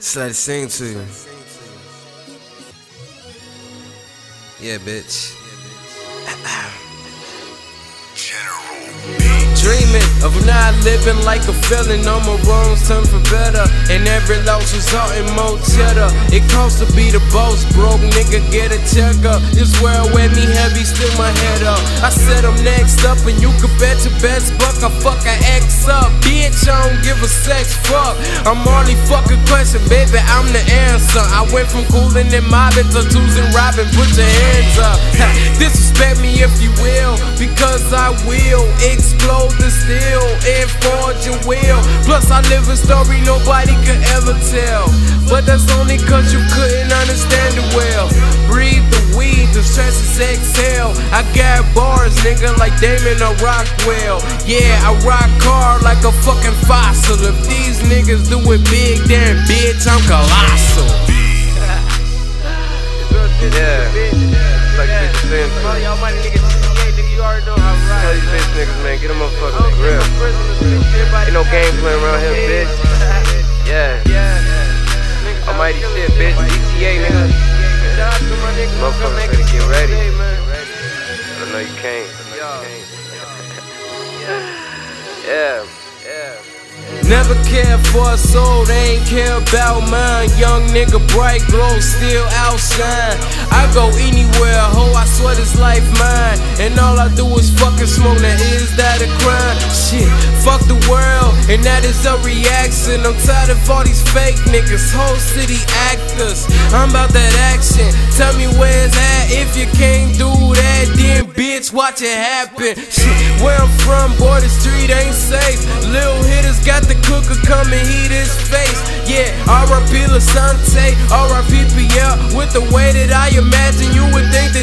Let sing to you. Yeah, bitch. Dreaming of not living like a feeling. All my wrongs turn for better. And every loss resulting more cheddar. It costs to be the boss. Broke nigga, get a checker. This world weigh me heavy, still my head up. I said I'm next up, and you could bet your best buck I fuck a X up. Bitch, I don't give a sex fuck. I'm only fucking question, baby, I'm the answer. I went from cooling and mobbing to choosing robbing. Put your hands up. Disrespect me if you will, because I will explode the steel and forge your will. Plus, I live a story nobody could ever tell. But that's only cause you couldn't understand it well. Breathe the weed, the stress is exhale. I got bars, nigga, like Damon or Rockwell. Yeah, I rock hard like a fucking fossil. If these niggas do it big, then bitch, I'm colossal. Yeah. Like bitch saying to me. Y'all money yeah, nigga, you already know how I Tell these bitch niggas, man, get a grip. Ain't no game playing around here, bitch. Yeah. Almighty shit, bitch. DTA, nigga. Motherfuckers better get ready. I know you can't. Yeah. Yeah. Never cared for a soul, they ain't care about mine. Young nigga, bright glow, still outshine. I go anywhere, I swear this life mine. And all I do is fucking smoke, now is that a crime? Shit, fuck the world, and that is a reaction. I'm tired of all these fake niggas, whole city actors. I'm about that action, tell me where's that. If you can't do that, then bitch, watch it happen. Shit, where I'm from, boy, the street ain't safe. Little hitters got the cooker coming, heat his face. Yeah, R.I.P. Lasante, R.I.P. PL. With the way that I imagine, you would think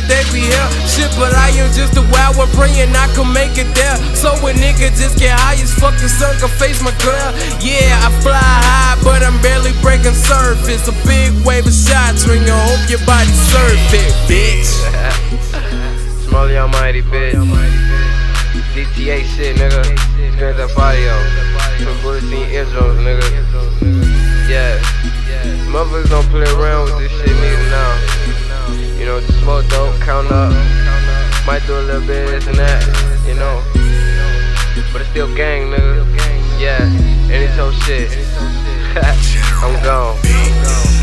praying I can make it there. So a nigga just get high as fuck, the sun can face my girl. Yeah, I fly high, but I'm barely breaking surface. A big wave of shots ring, I hope your body surf it, bitch. Smalley Almighty, bitch. DTA shit, nigga. Straight up audio. Some bullets in your eardrums, nigga. Yeah. Motherfuckers don't play around with this shit neither now. You know, just smoke dope, count up. Might do a little bit this and that, you know. But it's still gang, nigga. Yeah. It's whole shit. I'm gone.